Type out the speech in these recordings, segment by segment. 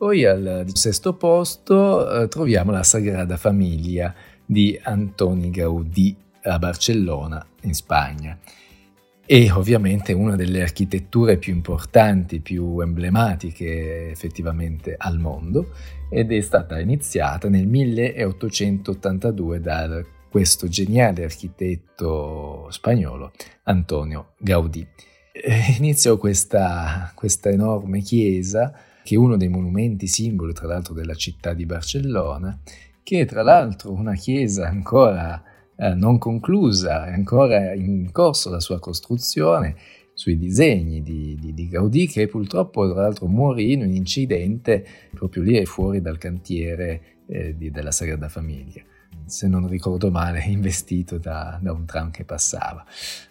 Poi al sesto posto eh, troviamo la Sagrada Famiglia di Antoni Gaudì a Barcellona, in Spagna. E ovviamente una delle architetture più importanti, più emblematiche effettivamente al mondo, ed è stata iniziata nel 1882 da questo geniale architetto spagnolo Antonio Gaudì. Iniziò questa, questa enorme chiesa, che è uno dei monumenti simboli tra l'altro della città di Barcellona, che è tra l'altro una chiesa ancora eh, non conclusa, è ancora in corso la sua costruzione sui disegni di, di, di, Gaudì che purtroppo tra l'altro morì in un incidente proprio lì fuori dal cantiere eh, di, della Sagrada Famiglia se non ricordo male, investito da, da un tram che passava.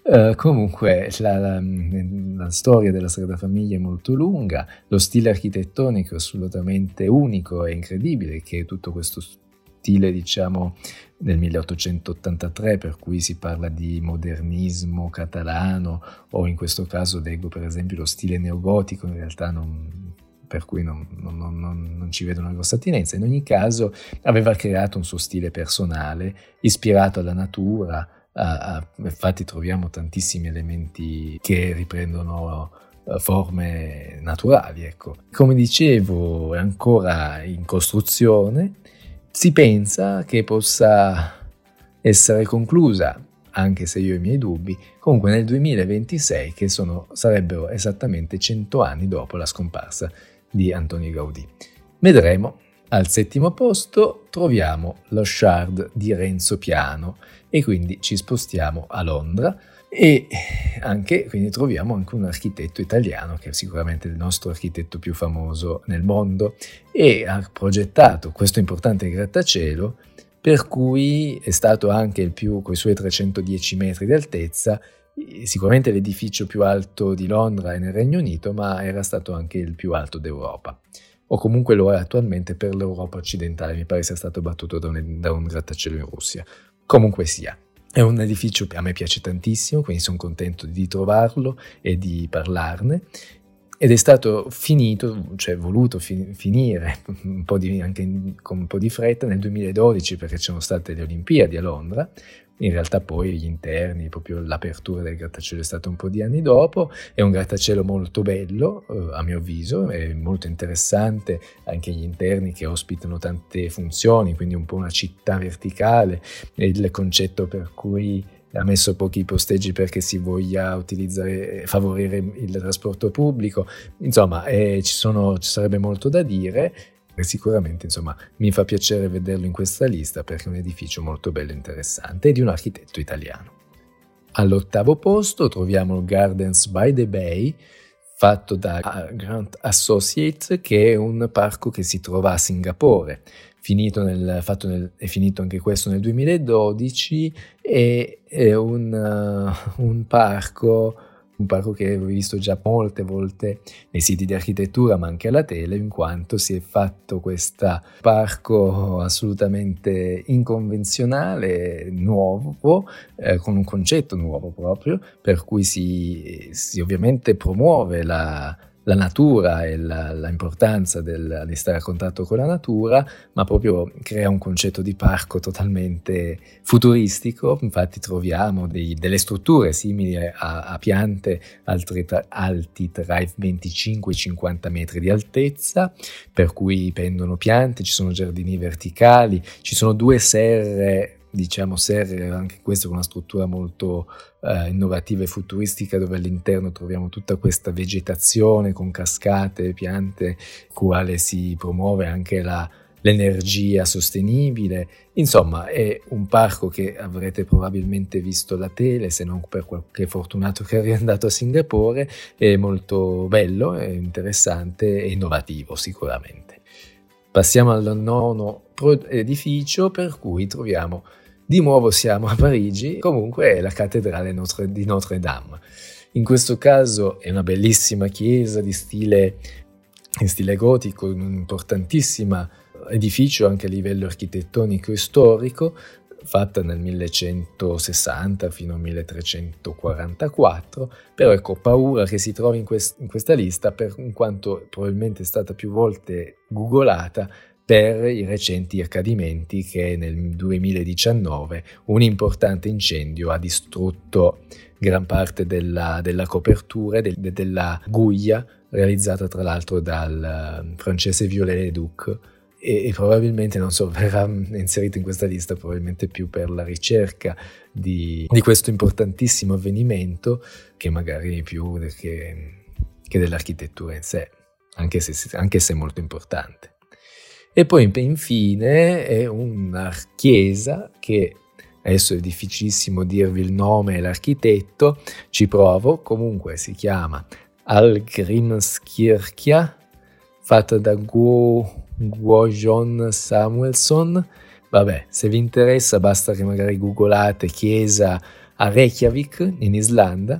Uh, comunque la, la, la, storia della Sagrada Famiglia è molto lunga, lo stile architettonico è assolutamente unico e incredibile, che tutto questo stile, diciamo, del 1883, per cui si parla di modernismo catalano, o in questo caso leggo per esempio lo stile neogotico, in realtà non per cui non, non, non, non, ci vedo una grossa attinenza. In ogni caso aveva creato un suo stile personale, ispirato alla natura, a, a, infatti troviamo tantissimi elementi che riprendono uh, forme naturali. Ecco. Come dicevo, è ancora in costruzione, si pensa che possa essere conclusa anche se io ho i miei dubbi, comunque nel 2026, che sono, sarebbero esattamente 100 anni dopo la scomparsa di Antonio Gaudì. Vedremo. Al settimo posto troviamo lo Shard di Renzo Piano e quindi ci spostiamo a Londra e anche, quindi troviamo anche un architetto italiano che è sicuramente il nostro architetto più famoso nel mondo e ha progettato questo importante grattacielo per cui è stato anche il più, con i suoi 310 metri di altezza, sicuramente l'edificio più alto di Londra e nel Regno Unito, ma era stato anche il più alto d'Europa. O comunque lo è attualmente per l'Europa occidentale, mi pare sia stato battuto da un, da un grattacielo in Russia. Comunque sia, è un edificio che a me piace tantissimo, quindi sono contento di trovarlo e di parlarne. Ed è stato finito, cioè voluto fi- finire un di, anche in, con un po' di fretta nel 2012 perché c'erano state le Olimpiadi a Londra, in realtà poi gli interni, proprio l'apertura del grattacielo è stata un po' di anni dopo, è un grattacielo molto bello eh, a mio avviso, è molto interessante anche gli interni che ospitano tante funzioni, quindi un po' una città verticale, il concetto per cui ha messo pochi posteggi perché si voglia favorire il trasporto pubblico, insomma eh, ci, sono, ci sarebbe molto da dire e sicuramente insomma mi fa piacere vederlo in questa lista perché è un edificio molto bello e interessante e di un architetto italiano. All'ottavo posto troviamo il Gardens by the Bay, fatto da Grant Associates, che è un parco che si trova a Singapore. Finito nel, nel, è finito anche questo nel 2012 e è un, uh, un parco un parco che ho visto già molte volte nei siti di architettura ma anche alla tele in quanto si è fatto questo parco assolutamente inconvenzionale, nuovo, eh, con un concetto nuovo proprio, per cui si, si ovviamente promuove la, la natura e l'importanza di stare a contatto con la natura, ma proprio crea un concetto di parco totalmente futuristico. Infatti troviamo dei, delle strutture simili a, a piante altri, alti tra i 25 e i 50 metri di altezza, per cui pendono piante, ci sono giardini verticali, ci sono due serre diciamo serre, anche questo con una struttura molto eh, innovativa e futuristica dove all'interno troviamo tutta questa vegetazione con cascate, piante, quale si promuove anche la, l'energia sostenibile. Insomma, è un parco che avrete probabilmente visto la tele, se non per qualche fortunato che è andato a Singapore, è molto bello, è interessante e innovativo sicuramente. Passiamo al nono edificio per cui troviamo di nuovo siamo a Parigi, comunque è la cattedrale Notre, di Notre Dame. In questo caso è una bellissima chiesa di stile, in stile gotico, un importantissimo edificio anche a livello architettonico e storico, fatta nel 1160 fino al 1344, però ecco, paura che si trovi in, quest- in questa lista per in quanto probabilmente è stata più volte googolata per i recenti accadimenti che nel 2019 un importante incendio ha distrutto gran parte della, della copertura e de, della guglia realizzata tra l'altro dal eh, francese Viollet-le-Duc e, e, probabilmente, non so, verrà inserito in questa lista probabilmente più per la ricerca di, di questo importantissimo avvenimento che magari più che, che dell'architettura in sé, anche se, anche se molto importante. E poi infine è una chiesa che adesso è difficilissimo dirvi il nome e l'architetto, ci provo, comunque si chiama Algrimskirkia, fatta da Guo, Guojon Samuelson. Vabbè, se vi interessa basta che magari googolate chiesa a Reykjavik in Islanda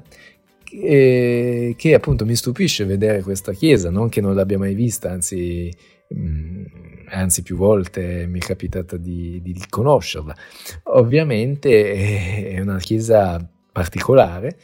che, che appunto mi stupisce vedere questa chiesa, non che non l'abbia mai vista, anzi Mm, anzi più volte mi è capitato di, di conoscerla. Ovviamente è una chiesa particolare,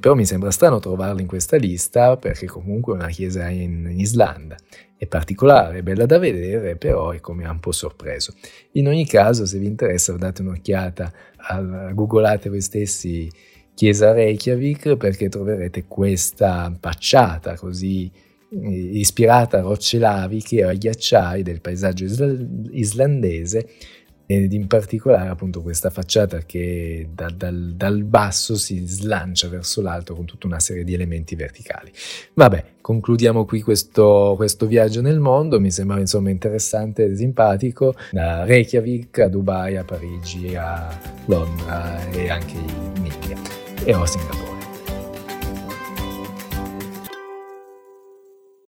però mi sembra strano trovarla in questa lista perché comunque è una chiesa in, in Islanda. È particolare, è bella da vedere, però è come un po' sorpreso. In ogni caso, se vi interessa, date un'occhiata, al, googolate voi stessi chiesa Reykjavik perché troverete questa facciata così ispirata a rocce laviche o a ghiacciai del paesaggio islandese ed in particolare appunto questa facciata che da, dal, dal, basso si slancia verso l'alto con tutta una serie di elementi verticali. Vabbè, concludiamo qui questo, questo viaggio nel mondo, mi sembrava insomma interessante e simpatico, da Reykjavik a Dubai, a Parigi, a Londra e anche in India e a Singapore.